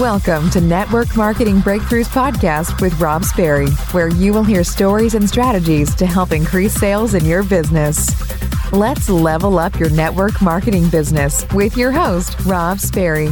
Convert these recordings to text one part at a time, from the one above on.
Welcome to Network Marketing Breakthroughs Podcast with Rob Sperry, where you will hear stories and strategies to help increase sales in your business. Let's level up your network marketing business with your host, Rob Sperry.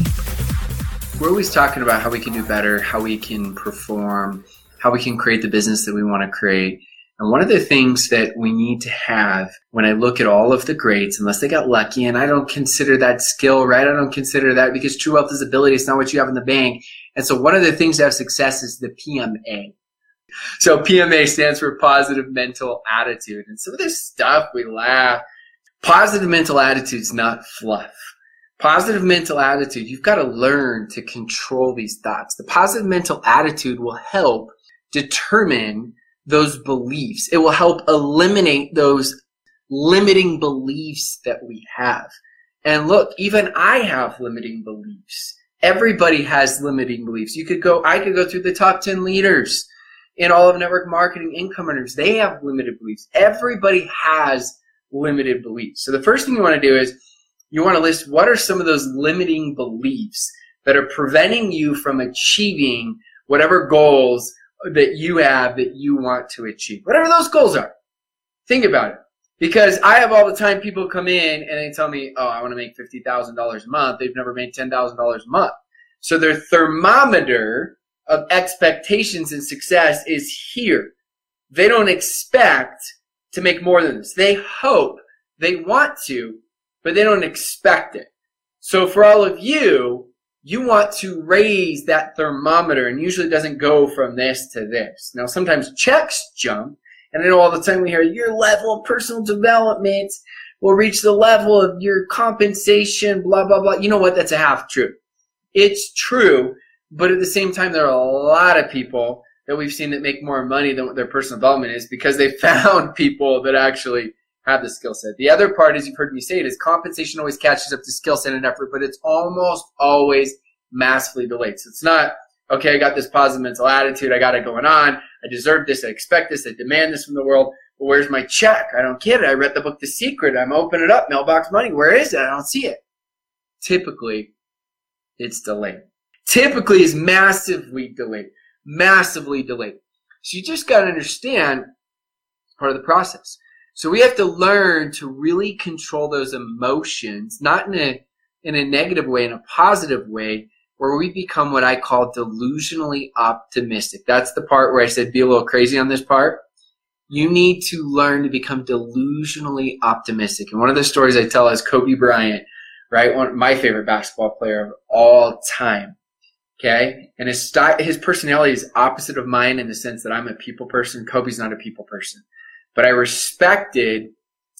We're always talking about how we can do better, how we can perform, how we can create the business that we want to create. And one of the things that we need to have when I look at all of the greats, unless they got lucky, and I don't consider that skill, right? I don't consider that because true wealth is ability. It's not what you have in the bank. And so one of the things to have success is the PMA. So PMA stands for positive mental attitude. And some of this stuff we laugh. Positive mental attitude is not fluff. Positive mental attitude, you've got to learn to control these thoughts. The positive mental attitude will help determine those beliefs. It will help eliminate those limiting beliefs that we have. And look, even I have limiting beliefs. Everybody has limiting beliefs. You could go, I could go through the top 10 leaders in all of network marketing income earners. They have limited beliefs. Everybody has limited beliefs. So the first thing you want to do is you want to list what are some of those limiting beliefs that are preventing you from achieving whatever goals that you have that you want to achieve. Whatever those goals are. Think about it. Because I have all the time people come in and they tell me, oh, I want to make $50,000 a month. They've never made $10,000 a month. So their thermometer of expectations and success is here. They don't expect to make more than this. They hope, they want to, but they don't expect it. So for all of you, you want to raise that thermometer and usually it doesn't go from this to this. Now, sometimes checks jump, and I know all the time we hear your level of personal development will reach the level of your compensation, blah, blah, blah. You know what? That's a half truth. It's true, but at the same time, there are a lot of people that we've seen that make more money than what their personal development is because they found people that actually have the skill set. The other part, as you've heard me say it, is compensation always catches up to skill set and effort, but it's almost always massively delayed. So it's not, okay, I got this positive mental attitude. I got it going on. I deserve this. I expect this. I demand this from the world. But where's my check? I don't get it. I read the book The Secret. I'm opening it up. Mailbox money. Where is it? I don't see it. Typically, it's delayed. Typically is massively delayed. Massively delayed. So you just got to understand part of the process. So we have to learn to really control those emotions, not in a in a negative way, in a positive way, where we become what I call delusionally optimistic. That's the part where I said be a little crazy on this part. You need to learn to become delusionally optimistic. And one of the stories I tell is Kobe Bryant, right? One my favorite basketball player of all time. Okay, and his style, his personality is opposite of mine in the sense that I'm a people person. Kobe's not a people person but I respected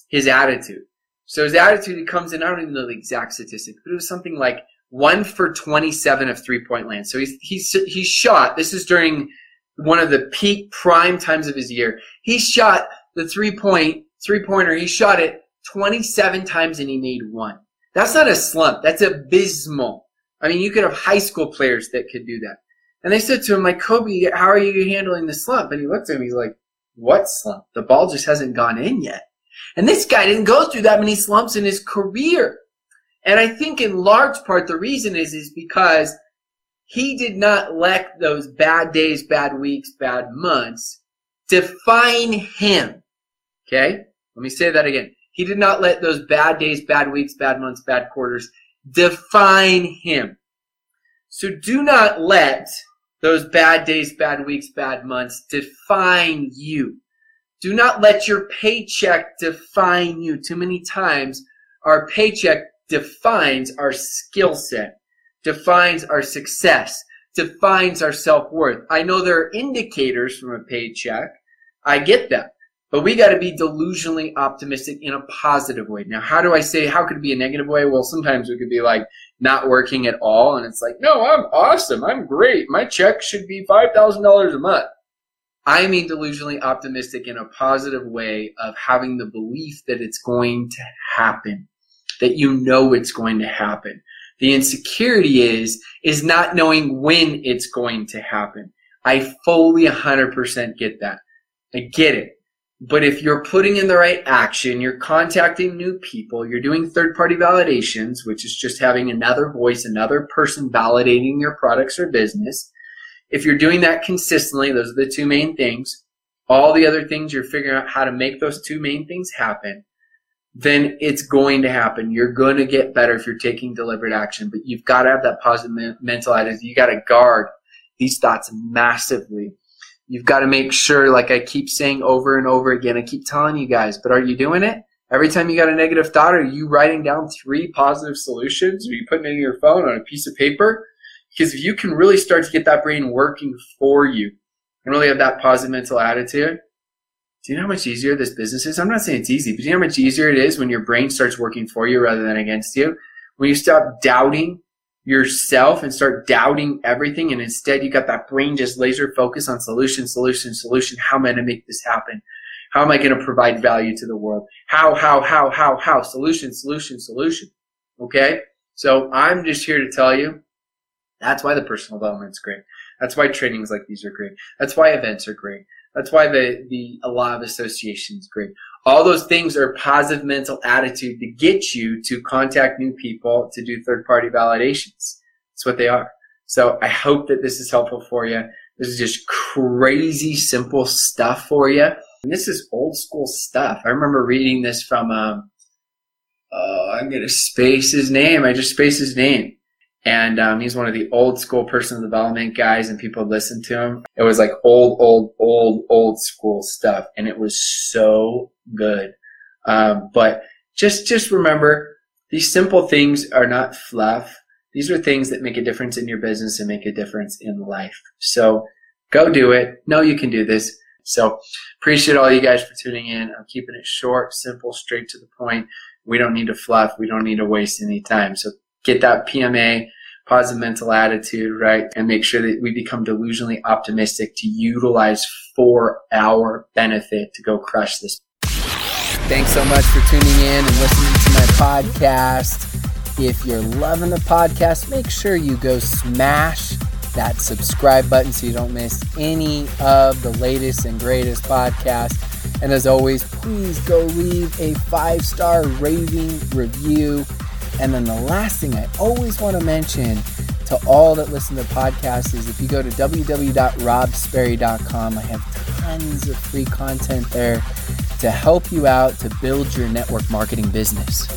his attitude. So his attitude, he comes in, I don't even know the exact statistic, but it was something like one for 27 of three point land. So he's, he's, he shot, this is during one of the peak prime times of his year. He shot the three point, three pointer, he shot it 27 times and he made one. That's not a slump. That's abysmal. I mean, you could have high school players that could do that. And they said to him, like, Kobe, how are you handling the slump? And he looked at him, he's like, what slump? The ball just hasn't gone in yet. And this guy didn't go through that many slumps in his career. And I think in large part the reason is, is because he did not let those bad days, bad weeks, bad months define him. Okay? Let me say that again. He did not let those bad days, bad weeks, bad months, bad quarters define him. So do not let those bad days, bad weeks, bad months define you. Do not let your paycheck define you. Too many times our paycheck defines our skill set, defines our success, defines our self-worth. I know there are indicators from a paycheck. I get that. But we got to be delusionally optimistic in a positive way. Now, how do I say, how could it be a negative way? Well, sometimes we could be like not working at all. And it's like, no, I'm awesome. I'm great. My check should be $5,000 a month. I mean delusionally optimistic in a positive way of having the belief that it's going to happen, that you know it's going to happen. The insecurity is, is not knowing when it's going to happen. I fully 100% get that. I get it. But if you're putting in the right action, you're contacting new people, you're doing third party validations, which is just having another voice, another person validating your products or business. If you're doing that consistently, those are the two main things. All the other things you're figuring out how to make those two main things happen, then it's going to happen. You're going to get better if you're taking deliberate action, but you've got to have that positive mental attitude. You got to guard these thoughts massively You've got to make sure, like I keep saying over and over again, I keep telling you guys, but are you doing it? Every time you got a negative thought, are you writing down three positive solutions? Are you putting it in your phone on a piece of paper? Because if you can really start to get that brain working for you and really have that positive mental attitude, do you know how much easier this business is? I'm not saying it's easy, but do you know how much easier it is when your brain starts working for you rather than against you? When you stop doubting yourself and start doubting everything and instead you got that brain just laser focus on solution solution solution. How am i going to make this happen? How am i going to provide value to the world? How how how how how? Solution solution solution. Okay? So i'm just here to tell you that's why the personal development is great. That's why trainings like these are great. That's why events are great that's why the the a lot of associations great all those things are positive mental attitude to get you to contact new people to do third party validations. That's what they are. So I hope that this is helpful for you. This is just crazy simple stuff for you. And this is old school stuff. I remember reading this from, um, oh, I'm going to space his name. I just space his name. And um, he's one of the old school personal development guys, and people listen to him. It was like old, old, old, old school stuff, and it was so good. Um, but just just remember, these simple things are not fluff. These are things that make a difference in your business and make a difference in life. So go do it. Know you can do this. So appreciate all you guys for tuning in. I'm keeping it short, simple, straight to the point. We don't need to fluff. We don't need to waste any time. So get that PMA, positive mental attitude, right? And make sure that we become delusionally optimistic to utilize for our benefit to go crush this. Thanks so much for tuning in and listening to my podcast. If you're loving the podcast, make sure you go smash that subscribe button so you don't miss any of the latest and greatest podcasts. And as always, please go leave a five star raving review and then the last thing I always want to mention to all that listen to podcasts is if you go to www.robsperry.com, I have tons of free content there to help you out to build your network marketing business.